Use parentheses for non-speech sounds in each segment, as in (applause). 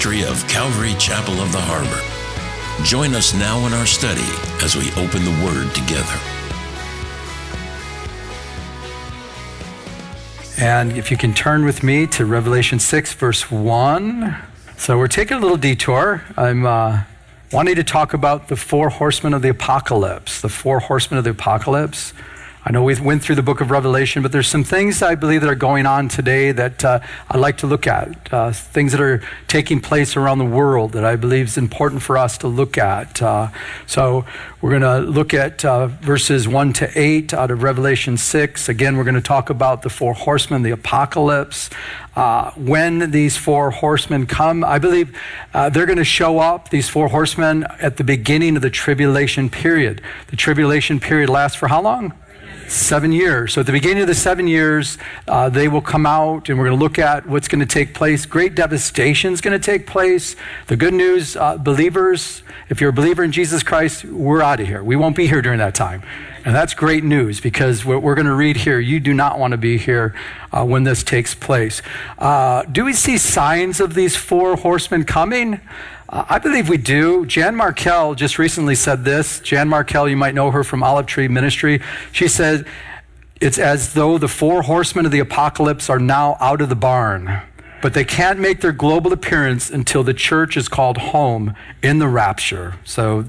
ministry of Calvary Chapel of the Harbor. Join us now in our study as we open the Word together. And if you can turn with me to Revelation 6, verse 1. So we're taking a little detour. I'm uh, wanting to talk about the four horsemen of the apocalypse. The four horsemen of the apocalypse. I know we went through the book of Revelation, but there's some things I believe that are going on today that uh, I'd like to look at. Uh, things that are taking place around the world that I believe is important for us to look at. Uh, so we're going to look at uh, verses 1 to 8 out of Revelation 6. Again, we're going to talk about the four horsemen, the apocalypse. Uh, when these four horsemen come, I believe uh, they're going to show up, these four horsemen, at the beginning of the tribulation period. The tribulation period lasts for how long? Seven years. So at the beginning of the seven years, uh, they will come out and we're going to look at what's going to take place. Great devastation is going to take place. The good news, uh, believers, if you're a believer in Jesus Christ, we're out of here. We won't be here during that time. And that's great news because what we're going to read here, you do not want to be here uh, when this takes place. Uh, do we see signs of these four horsemen coming? I believe we do. Jan Markell just recently said this. Jan Markell, you might know her from Olive Tree Ministry. She said, It's as though the four horsemen of the apocalypse are now out of the barn, but they can't make their global appearance until the church is called home in the rapture. So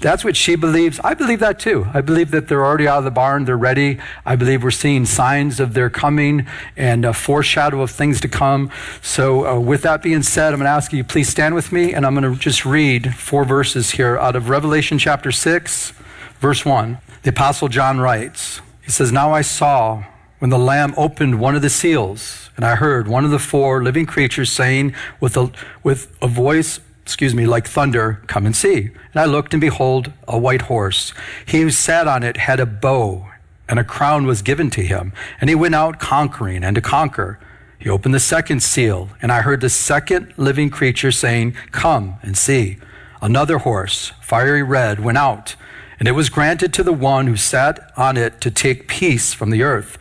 that's what she believes. I believe that too. I believe that they're already out of the barn. They're ready. I believe we're seeing signs of their coming and a foreshadow of things to come. So, uh, with that being said, I'm going to ask you, please stand with me, and I'm going to just read four verses here out of Revelation chapter 6, verse 1. The Apostle John writes, He says, Now I saw when the Lamb opened one of the seals, and I heard one of the four living creatures saying with a, with a voice excuse me, like thunder, come and see. And I looked, and behold, a white horse. He who sat on it had a bow, and a crown was given to him. And he went out conquering and to conquer. He opened the second seal, and I heard the second living creature saying, Come and see. Another horse, fiery red, went out, and it was granted to the one who sat on it to take peace from the earth,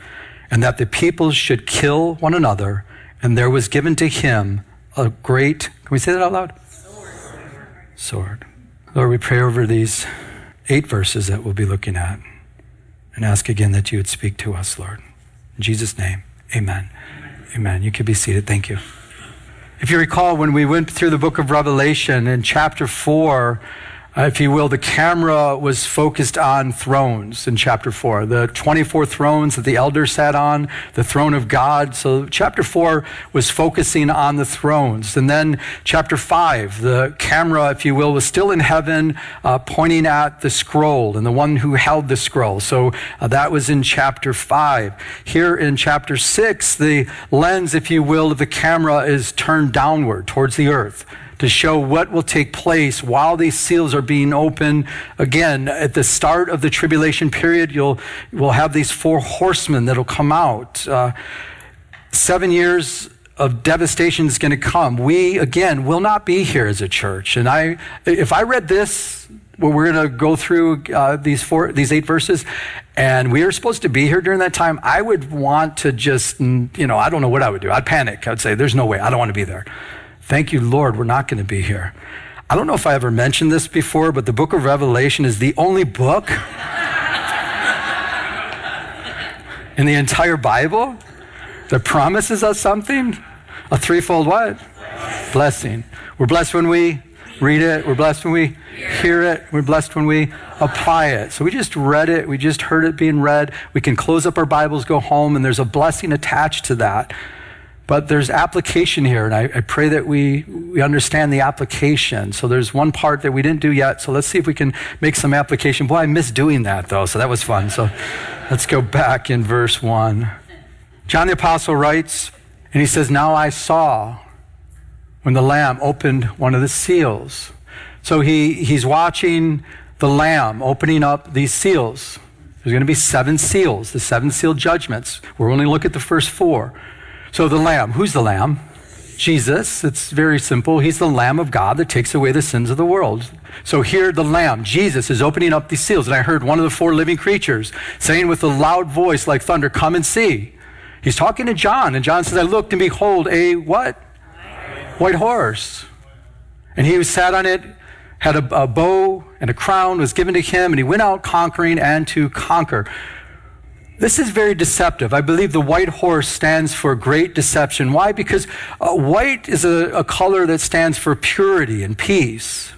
and that the peoples should kill one another. And there was given to him a great, can we say that out loud? Sword. Lord, we pray over these eight verses that we'll be looking at and ask again that you would speak to us, Lord. In Jesus' name, amen. Amen. You can be seated. Thank you. If you recall, when we went through the book of Revelation in chapter 4, uh, if you will, the camera was focused on thrones in chapter 4. The 24 thrones that the elders sat on, the throne of God. So chapter 4 was focusing on the thrones. And then chapter 5, the camera, if you will, was still in heaven, uh, pointing at the scroll and the one who held the scroll. So uh, that was in chapter 5. Here in chapter 6, the lens, if you will, of the camera is turned downward towards the earth to show what will take place while these seals are being opened. Again, at the start of the tribulation period, you'll, will have these four horsemen that'll come out. Uh, seven years of devastation is going to come. We, again, will not be here as a church. And I, if I read this, well, we're going to go through uh, these four, these eight verses, and we are supposed to be here during that time. I would want to just, you know, I don't know what I would do. I'd panic. I'd say, "There's no way. I don't want to be there." Thank you, Lord, we're not going to be here. I don't know if I ever mentioned this before, but the book of Revelation is the only book in the entire Bible that promises us something. A threefold what? Blessing. We're blessed when we read it. We're blessed when we hear it. We're blessed when we apply it. So we just read it. We just heard it being read. We can close up our Bibles, go home, and there's a blessing attached to that. But there's application here, and I, I, pray that we, we understand the application. So there's one part that we didn't do yet, so let's see if we can make some application. Boy, I missed doing that, though, so that was fun. So let's go back in verse 1. John the Apostle writes, and he says, Now I saw when the Lamb opened one of the seals. So he, he's watching the Lamb opening up these seals. There's going to be seven seals, the seven seal judgments. We're only look at the first four. So the Lamb, who's the Lamb? Jesus. It's very simple. He's the Lamb of God that takes away the sins of the world. So here, the Lamb, Jesus, is opening up these seals. And I heard one of the four living creatures saying with a loud voice like thunder, Come and see. He's talking to John, and John says, I looked and behold a what? White horse. And he who sat on it, had a, a bow and a crown was given to him, and he went out conquering and to conquer. This is very deceptive. I believe the white horse stands for great deception. Why? Because uh, white is a, a color that stands for purity and peace.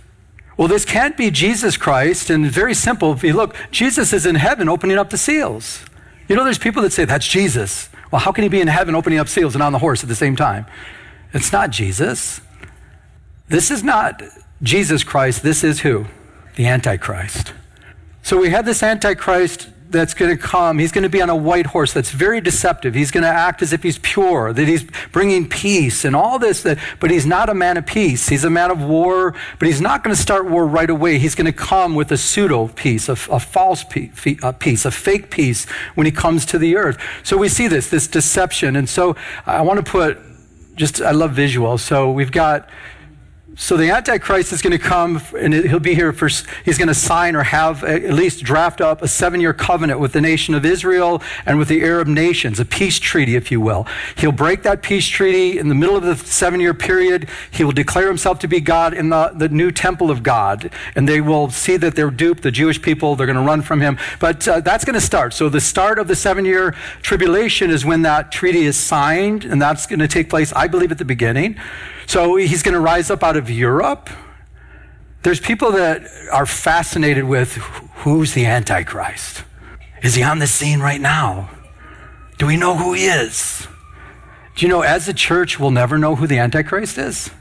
Well, this can't be Jesus Christ, and very simple. If you look, Jesus is in heaven opening up the seals. You know, there's people that say, that's Jesus. Well, how can he be in heaven opening up seals and on the horse at the same time? It's not Jesus. This is not Jesus Christ. This is who? The Antichrist. So we have this Antichrist that's going to come. He's going to be on a white horse that's very deceptive. He's going to act as if he's pure, that he's bringing peace and all this, that, but he's not a man of peace. He's a man of war, but he's not going to start war right away. He's going to come with a pseudo peace, a, a false peace, a fake peace when he comes to the earth. So we see this, this deception. And so I want to put just, I love visual. So we've got so the Antichrist is going to come and he'll be here for, he's going to sign or have at least draft up a seven year covenant with the nation of Israel and with the Arab nations, a peace treaty, if you will. He'll break that peace treaty in the middle of the seven year period. He will declare himself to be God in the, the new temple of God. And they will see that they're duped, the Jewish people, they're going to run from him. But uh, that's going to start. So the start of the seven year tribulation is when that treaty is signed, and that's going to take place, I believe, at the beginning. So he's going to rise up out of Europe. There's people that are fascinated with who's the Antichrist? Is he on the scene right now? Do we know who he is? Do you know, as a church, we'll never know who the Antichrist is?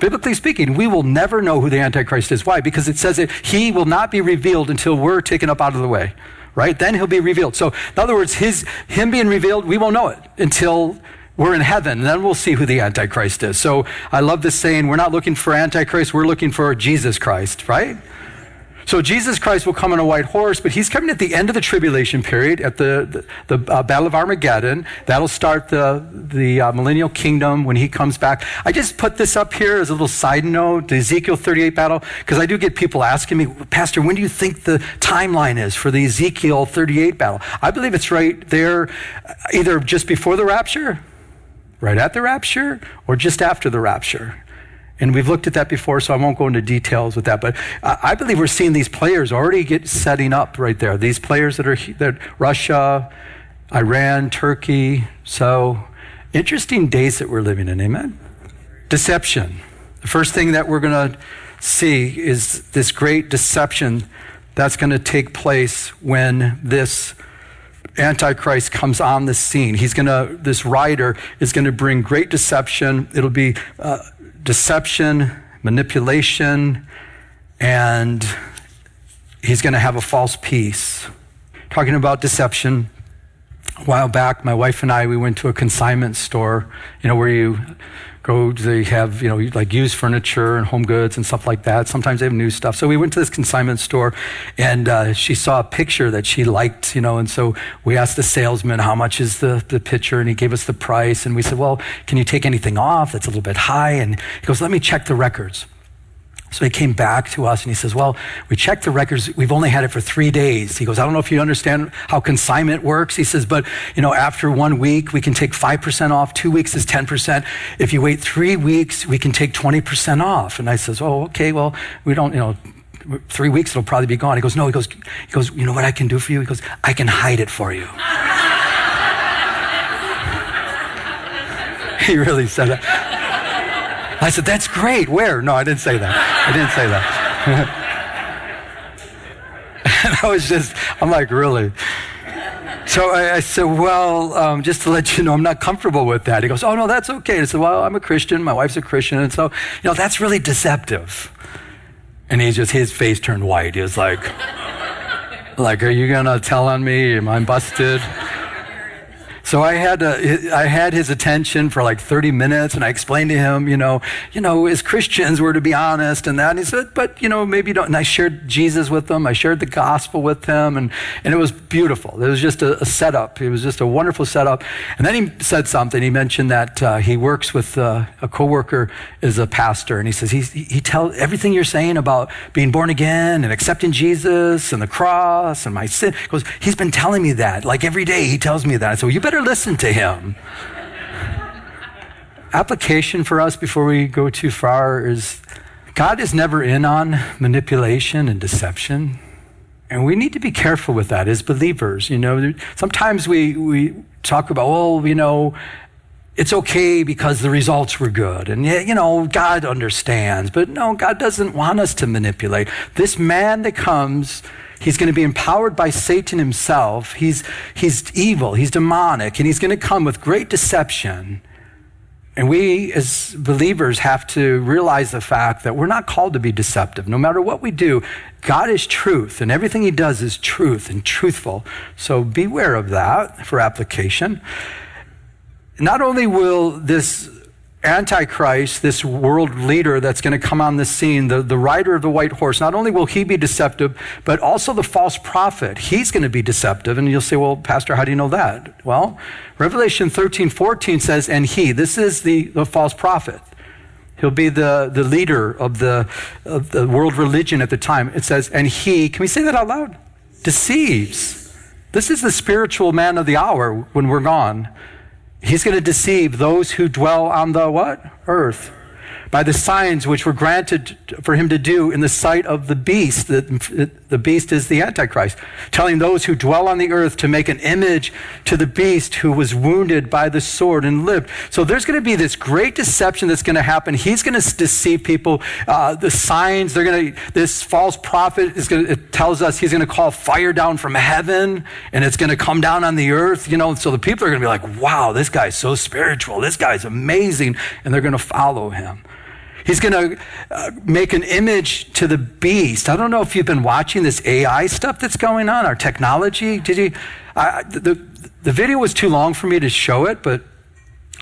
Biblically speaking, we will never know who the Antichrist is. Why? Because it says that he will not be revealed until we're taken up out of the way, right? Then he'll be revealed. So, in other words, his, him being revealed, we won't know it until we're in heaven, and then we'll see who the Antichrist is. So I love this saying, we're not looking for Antichrist, we're looking for Jesus Christ, right? So Jesus Christ will come on a white horse, but he's coming at the end of the tribulation period, at the, the, the uh, Battle of Armageddon. That'll start the, the uh, millennial kingdom when he comes back. I just put this up here as a little side note, the Ezekiel 38 battle, because I do get people asking me, Pastor, when do you think the timeline is for the Ezekiel 38 battle? I believe it's right there, either just before the rapture right at the rapture or just after the rapture. And we've looked at that before, so I won't go into details with that. But I believe we're seeing these players already get setting up right there. These players that are that Russia, Iran, Turkey. So interesting days that we're living in. Amen. Deception. The first thing that we're going to see is this great deception that's going to take place when this Antichrist comes on the scene. He's going to, this rider is going to bring great deception. It'll be uh, deception, manipulation, and he's going to have a false peace. Talking about deception, a while back, my wife and I, we went to a consignment store, you know, where you they have, you know, like used furniture and home goods and stuff like that. Sometimes they have new stuff. So we went to this consignment store and uh, she saw a picture that she liked, you know, and so we asked the salesman, how much is the, the picture? And he gave us the price. And we said, well, can you take anything off that's a little bit high? And he goes, let me check the records. So he came back to us and he says, Well, we checked the records. We've only had it for three days. He goes, I don't know if you understand how consignment works. He says, But, you know, after one week, we can take 5% off. Two weeks is 10%. If you wait three weeks, we can take 20% off. And I says, Oh, okay, well, we don't, you know, three weeks it'll probably be gone. He goes, No, he goes, he goes, You know what I can do for you? He goes, I can hide it for you. (laughs) he really said that. (laughs) I said, That's great. Where? No, I didn't say that. I didn't say that. and (laughs) I was just, I'm like, Really? So I, I said, Well, um, just to let you know, I'm not comfortable with that. He goes, Oh, no, that's okay. I said, Well, I'm a Christian. My wife's a Christian. And so, you know, that's really deceptive. And he just, his face turned white. He was like, like, are you going to tell on me? Am I busted? So I had, to, I had his attention for like 30 minutes and I explained to him, you know, you know, as Christians, we're to be honest and that. And he said, but, you know, maybe you don't. And I shared Jesus with him. I shared the gospel with him and, and it was beautiful. It was just a, a setup. It was just a wonderful setup. And then he said something. He mentioned that uh, he works with uh, a coworker is a pastor and he says, he, he tells everything you're saying about being born again and accepting Jesus and the cross and my sin. He goes, he's been telling me that like every day. He tells me that. So you better listen to him. Application for us before we go too far is God is never in on manipulation and deception. And we need to be careful with that as believers. You know, sometimes we, we talk about, well, you know, it's okay because the results were good. And, you know, God understands. But no, God doesn't want us to manipulate. This man that comes, he's going to be empowered by Satan himself. He's, he's evil, he's demonic, and he's going to come with great deception. And we, as believers, have to realize the fact that we're not called to be deceptive. No matter what we do, God is truth, and everything He does is truth and truthful. So beware of that for application. Not only will this Antichrist, this world leader that's going to come on the scene, the, the rider of the white horse, not only will he be deceptive, but also the false prophet. He's going to be deceptive. And you'll say, well, Pastor, how do you know that? Well, Revelation 13, 14 says, and he, this is the, the false prophet. He'll be the, the leader of the, of the world religion at the time. It says, and he, can we say that out loud? Deceives. This is the spiritual man of the hour when we're gone. He's going to deceive those who dwell on the what? Earth by the signs which were granted for him to do in the sight of the beast. The, the beast is the Antichrist, telling those who dwell on the earth to make an image to the beast who was wounded by the sword and lived. So there's going to be this great deception that's going to happen. He's going to deceive people. Uh, the signs, they're going to, this false prophet is going to, it tells us he's going to call fire down from heaven and it's going to come down on the earth, you know. So the people are going to be like, wow, this guy's so spiritual. This guy's amazing. And they're going to follow him. He's going to uh, make an image to the beast. I don't know if you've been watching this AI stuff that's going on, our technology. Did you? I, the, the video was too long for me to show it, but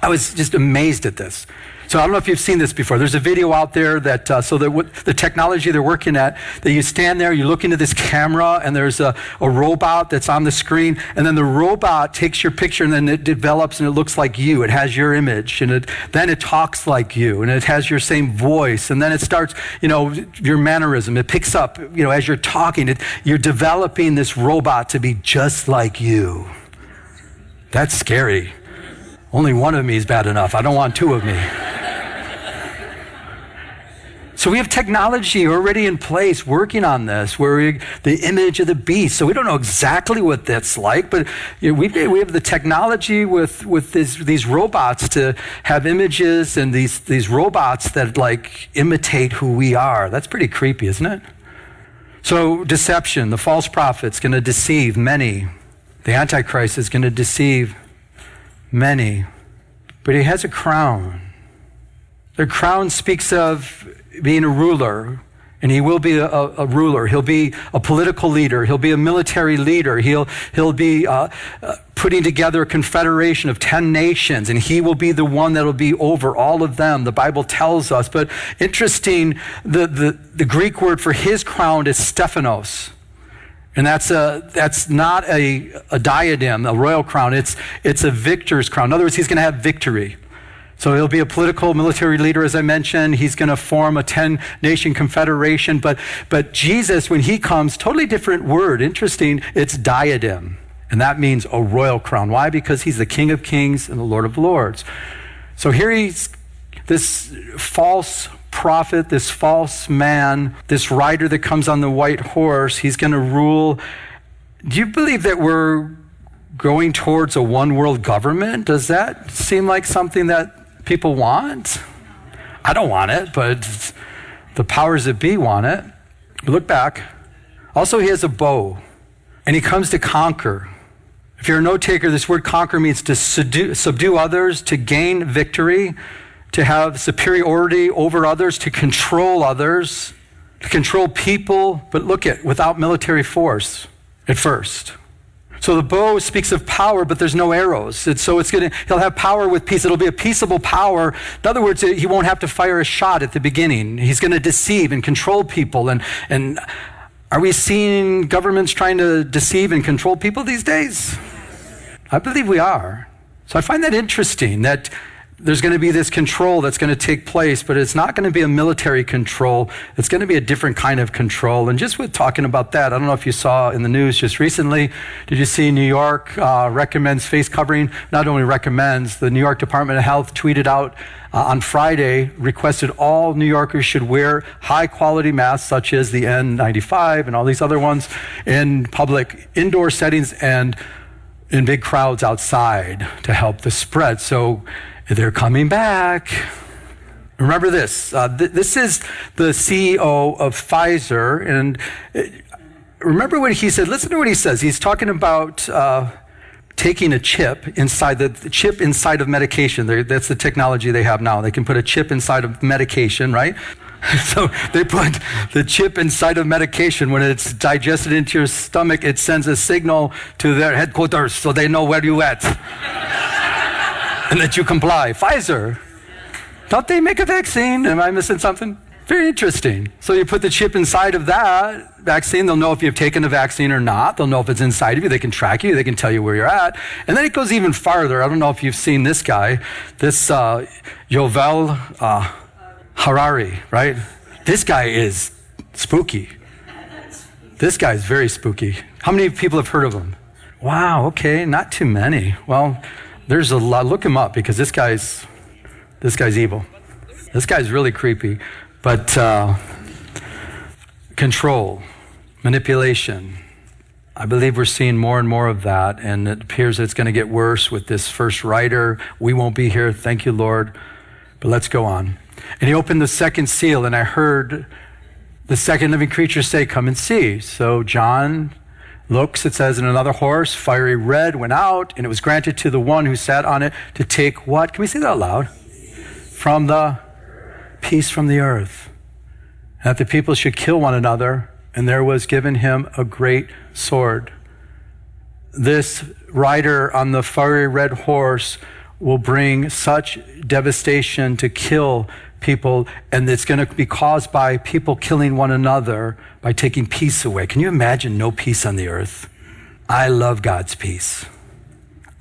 I was just amazed at this. So I don't know if you've seen this before. There's a video out there that, uh, so that the technology they're working at, that you stand there, you look into this camera, and there's a, a robot that's on the screen, and then the robot takes your picture, and then it develops, and it looks like you. It has your image, and it, then it talks like you, and it has your same voice, and then it starts, you know, your mannerism. It picks up, you know, as you're talking, it, you're developing this robot to be just like you. That's scary. Only one of me is bad enough. I don't want two of me. So we have technology already in place working on this, where we, the image of the beast. So we don't know exactly what that's like, but you know, we, we have the technology with, with this, these robots to have images and these, these robots that like imitate who we are. That's pretty creepy, isn't it? So deception, the false prophet's going to deceive many. The Antichrist is going to deceive many, but he has a crown. The crown speaks of being a ruler, and he will be a, a, ruler. He'll be a political leader. He'll be a military leader. He'll, he'll be uh, uh, putting together a confederation of 10 nations, and he will be the one that will be over all of them. The Bible tells us. But interesting, the, the, the Greek word for his crown is Stephanos. And that's, a, that's not a, a diadem, a royal crown. It's, it's a victor's crown. In other words, he's going to have victory. So he'll be a political military leader, as I mentioned. He's going to form a 10 nation confederation. But, but Jesus, when he comes, totally different word. Interesting. It's diadem. And that means a royal crown. Why? Because he's the King of kings and the Lord of lords. So here he's this false prophet, this false man, this rider that comes on the white horse. He's going to rule. Do you believe that we're going towards a one world government? Does that seem like something that people want. I don't want it, but the powers that be want it. Look back. Also, he has a bow, and he comes to conquer. If you're a note taker, this word conquer means to subdue, subdue others, to gain victory, to have superiority over others, to control others, to control people, but look at without military force at first. So the bow speaks of power, but there's no arrows. So it's going to, he'll have power with peace. It'll be a peaceable power. In other words, he won't have to fire a shot at the beginning. He's going to deceive and control people. And, and are we seeing governments trying to deceive and control people these days? I believe we are. So I find that interesting that there's going to be this control that's going to take place, but it's not going to be a military control. It's going to be a different kind of control. And just with talking about that, I don't know if you saw in the news just recently, did you see New York uh, recommends face covering? Not only recommends, the New York Department of Health tweeted out uh, on Friday, requested all New Yorkers should wear high quality masks, such as the N95 and all these other ones, in public indoor settings and in big crowds outside to help the spread. So, they're coming back. Remember this. Uh, th- this is the CEO of Pfizer. And uh, remember what he said. Listen to what he says. He's talking about uh, taking a chip inside the, the chip inside of medication. They're, that's the technology they have now. They can put a chip inside of medication, right? (laughs) So they put the chip inside of medication. When it's digested into your stomach, it sends a signal to their headquarters so they know where you're at and (laughs) that you comply. Pfizer. Don't they make a vaccine? Am I missing something? Very interesting. So you put the chip inside of that vaccine. They'll know if you've taken the vaccine or not. They'll know if it's inside of you. They can track you. They can tell you where you're at. And then it goes even farther. I don't know if you've seen this guy, this uh, Yuval uh, Harari, right? This guy is spooky. This guy is very spooky. How many people have heard of him? Wow, okay, not too many. Well, there's a lot. Look him up because this guy's this guy's evil. This guy's really creepy. But uh, control, manipulation. I believe we're seeing more and more of that, and it appears that it's going to get worse with this first rider. We won't be here. Thank you, Lord. But let's go on. And he opened the second seal, and I heard the second living creature say, Come and see. So John looks, it says, and another horse, fiery red, went out, and it was granted to the one who sat on it to take what? Can we say that out loud? From the peace from the earth. That the people should kill one another, and there was given him a great sword. This rider on the fiery red horse will bring such devastation to kill people, and it's going to be caused by people killing one another by taking peace away. Can you imagine no peace on the earth? I love God's peace.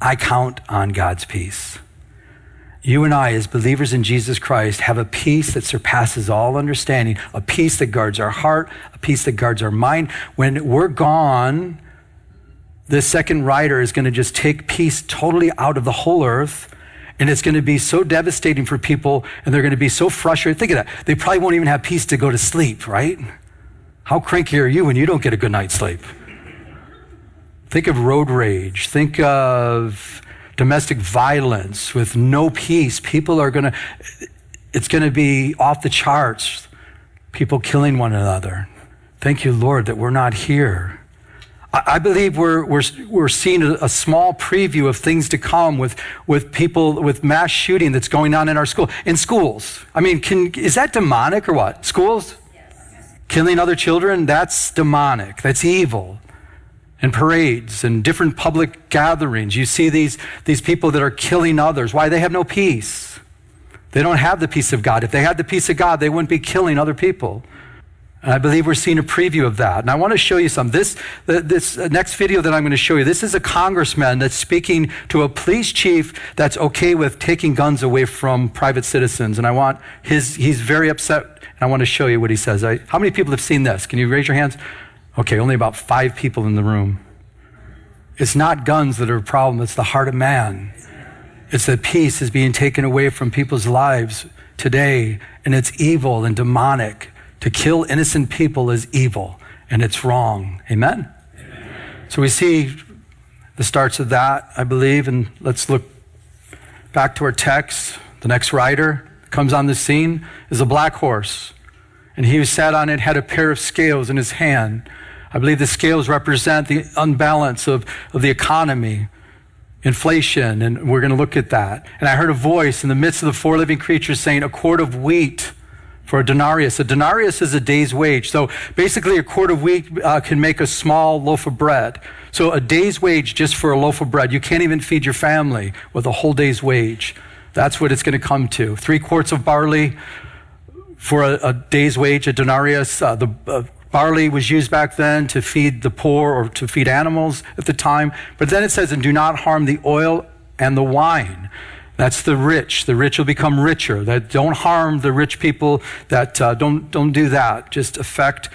I count on God's peace. You and I, as believers in Jesus Christ, have a peace that surpasses all understanding, a peace that guards our heart, a peace that guards our mind. When we're gone, the second rider is going to just take peace totally out of the whole earth and it's going to be so devastating for people, and they're going to be so frustrated. Think of that. They probably won't even have peace to go to sleep, right? How cranky are you when you don't get a good night's sleep? Think of road rage. Think of domestic violence with no peace. People are going to, it's going to be off the charts. People killing one another. Thank you, Lord, that we're not here. I believe we're, we're, we're seeing a, small preview of things to come with, with people, with mass shooting that's going on in our school, in schools. I mean, can, is that demonic or what? Schools? Yes. Killing other children? That's demonic. That's evil. And parades and different public gatherings. You see these, these people that are killing others. Why? They have no peace. They don't have the peace of God. If they had the peace of God, they wouldn't be killing other people. And I believe we're seeing a preview of that. And I want to show you some. This, this next video that I'm going to show you, this is a congressman that's speaking to a police chief that's okay with taking guns away from private citizens. And I want his, he's very upset. And I want to show you what he says. I, how many people have seen this? Can you raise your hands? Okay, only about five people in the room. It's not guns that are a problem, it's the heart of man. It's that peace is being taken away from people's lives today, and it's evil and demonic. To kill innocent people is evil and it's wrong. Amen? Amen? So we see the starts of that, I believe, and let's look back to our text. The next rider comes on the scene is a black horse, and he who sat on it had a pair of scales in his hand. I believe the scales represent the unbalance of, of the economy, inflation, and we're going to look at that. And I heard a voice in the midst of the four living creatures saying, A quart of wheat for a denarius. A denarius is a day's wage. So basically, a quart of wheat uh, can make a small loaf of bread. So a day's wage just for a loaf of bread. You can't even feed your family with a whole day's wage. That's what it's going to come to. Three quarts of barley for a, a day's wage, a denarius. Uh, the uh, barley was used back then to feed the poor or to feed animals at the time. But then it says, and do not harm the oil and the wine. That's the rich. The rich will become richer. That don't harm the rich people. That uh, don't don't do that. Just affect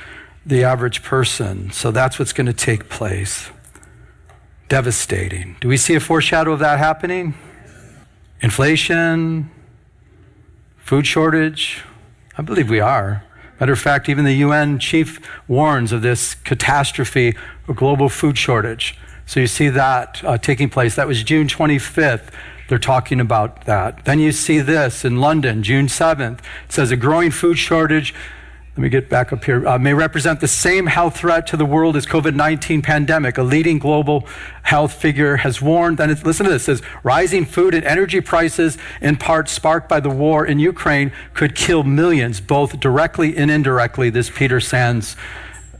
the average person. So that's what's going to take place. Devastating. Do we see a foreshadow of that happening? Inflation, food shortage. I believe we are. Matter of fact, even the UN chief warns of this catastrophe, a global food shortage. So you see that uh, taking place. That was June 25th. They're talking about that. Then you see this in London, June 7th. It says a growing food shortage let me get back up here, uh, may represent the same health threat to the world as COVID-19 pandemic. A leading global health figure has warned, and listen to this, says rising food and energy prices, in part sparked by the war in Ukraine, could kill millions, both directly and indirectly, this Peter Sands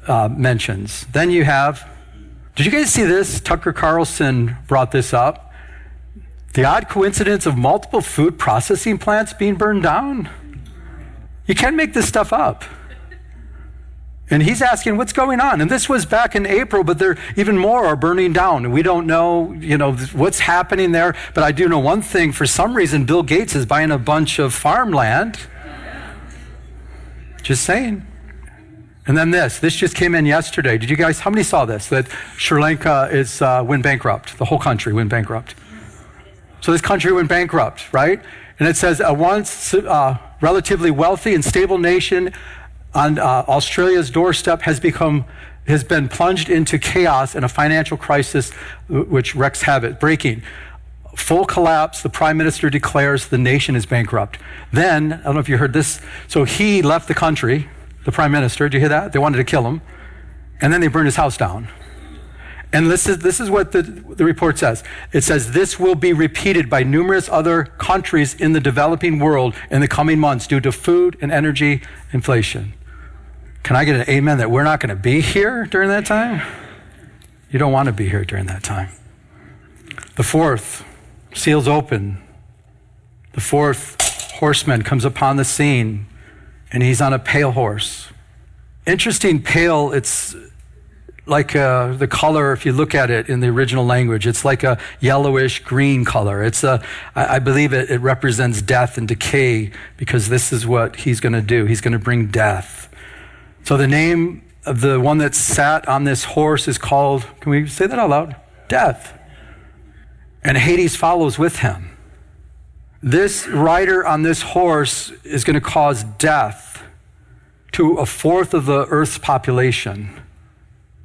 uh, mentions. Then you have, did you guys see this? Tucker Carlson brought this up. The odd coincidence of multiple food processing plants being burned down. You can't make this stuff up. And he's asking, what's going on? And this was back in April, but there even more are burning down. And we don't know, you know, what's happening there. But I do know one thing. For some reason, Bill Gates is buying a bunch of farmland. Just saying. And then this. This just came in yesterday. Did you guys, how many saw this? That Sri Lanka is, uh, went bankrupt. The whole country went bankrupt. So this country went bankrupt, right? And it says a once uh, relatively wealthy and stable nation on uh, Australia's doorstep has become has been plunged into chaos and a financial crisis which wreaks havoc, breaking. Full collapse, the prime minister declares the nation is bankrupt. Then, I don't know if you heard this, so he left the country, the prime minister. Did you hear that? They wanted to kill him. And then they burned his house down. And this is, this is what the, the report says. It says this will be repeated by numerous other countries in the developing world in the coming months due to food and energy inflation. Can I get an amen that we're not going to be here during that time? You don't want to be here during that time. The fourth, seals open. The fourth horseman comes upon the scene, and he's on a pale horse. Interesting, pale, it's like uh, the color, if you look at it in the original language, it's like a yellowish green color. It's a, I, believe it, it represents death and decay because this is what he's going to do. He's going to bring death. So the name of the one that sat on this horse is called, can we say that out loud? Death. And Hades follows with him. This rider on this horse is going to cause death to a fourth of the earth's population.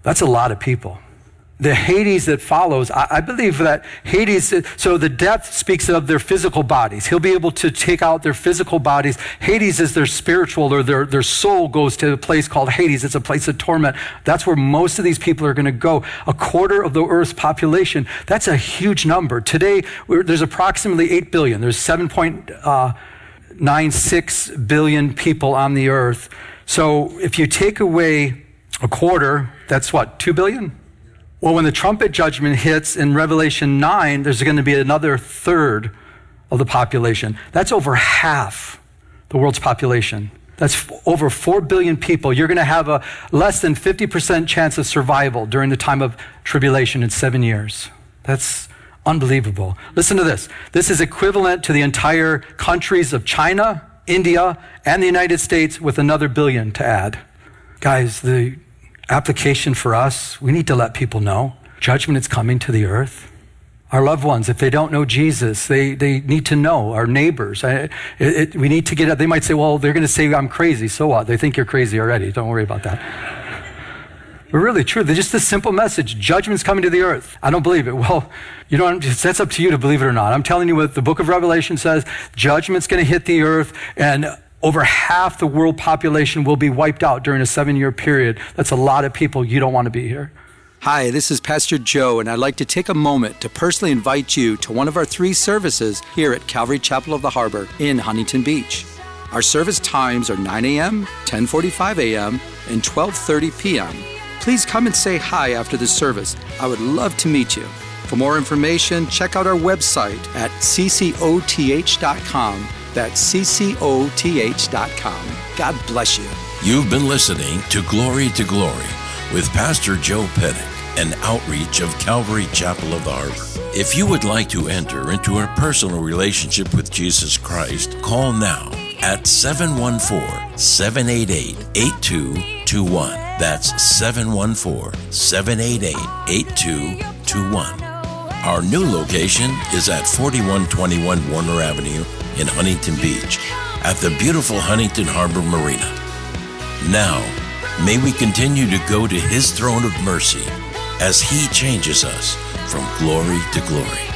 That's a lot of people the Hades that follows, I, I, believe that Hades, so the death speaks of their physical bodies. He'll be able to take out their physical bodies. Hades is their spiritual or their, their soul goes to a place called Hades. It's a place of torment. That's where most of these people are going to go. A quarter of the earth's population. That's a huge number. Today, there's approximately 8 billion. There's 7.96 uh, people on the earth. So if you take away a quarter, that's what, 2 billion? Well, when the trumpet judgment hits in Revelation 9, there's going to be another third of the population. That's over half the world's population. That's over 4 billion people. You're going to have a less than 50% chance of survival during the time of tribulation in seven years. That's unbelievable. Listen to this. This is equivalent to the entire countries of China, India, and the United States with another billion to add. Guys, the application for us, we need to let people know judgment is coming to the earth. Our loved ones, if they don't know Jesus, they, they need to know. Our neighbors, I, it, it, we need to get up. They might say, well, they're going to say I'm crazy. So what? They think you're crazy already. Don't worry about that. but really, true. They're just a simple message. Judgment's coming to the earth. I don't believe it. Well, you know, that's up to you to believe it or not. I'm telling you what the book of Revelation says. Judgment's going to hit the earth and over half the world population will be wiped out during a seven year period. That's a lot of people. You don't want to be here. Hi, this is Pastor Joe, and I'd like to take a moment to personally invite you to one of our three services here at Calvary Chapel of the Harbor in Huntington Beach. Our service times are 9 a.m., 10:45 a.m., and 12:30 p.m. Please come and say hi after the service. I would love to meet you. For more information, check out our website at ccoth.com that's ccoth.com. God bless you. You've been listening to Glory to Glory, with Pastor Joe Pettit, an outreach of Calvary Chapel of the Harbor. If you would like to enter into a personal relationship with Jesus Christ, call now at 714 788 8221. That's 714 788 8221. Our new location is at 4121 Warner Avenue in Huntington Beach at the beautiful Huntington Harbor Marina. Now, may we continue to go to His throne of mercy as He changes us from glory to glory.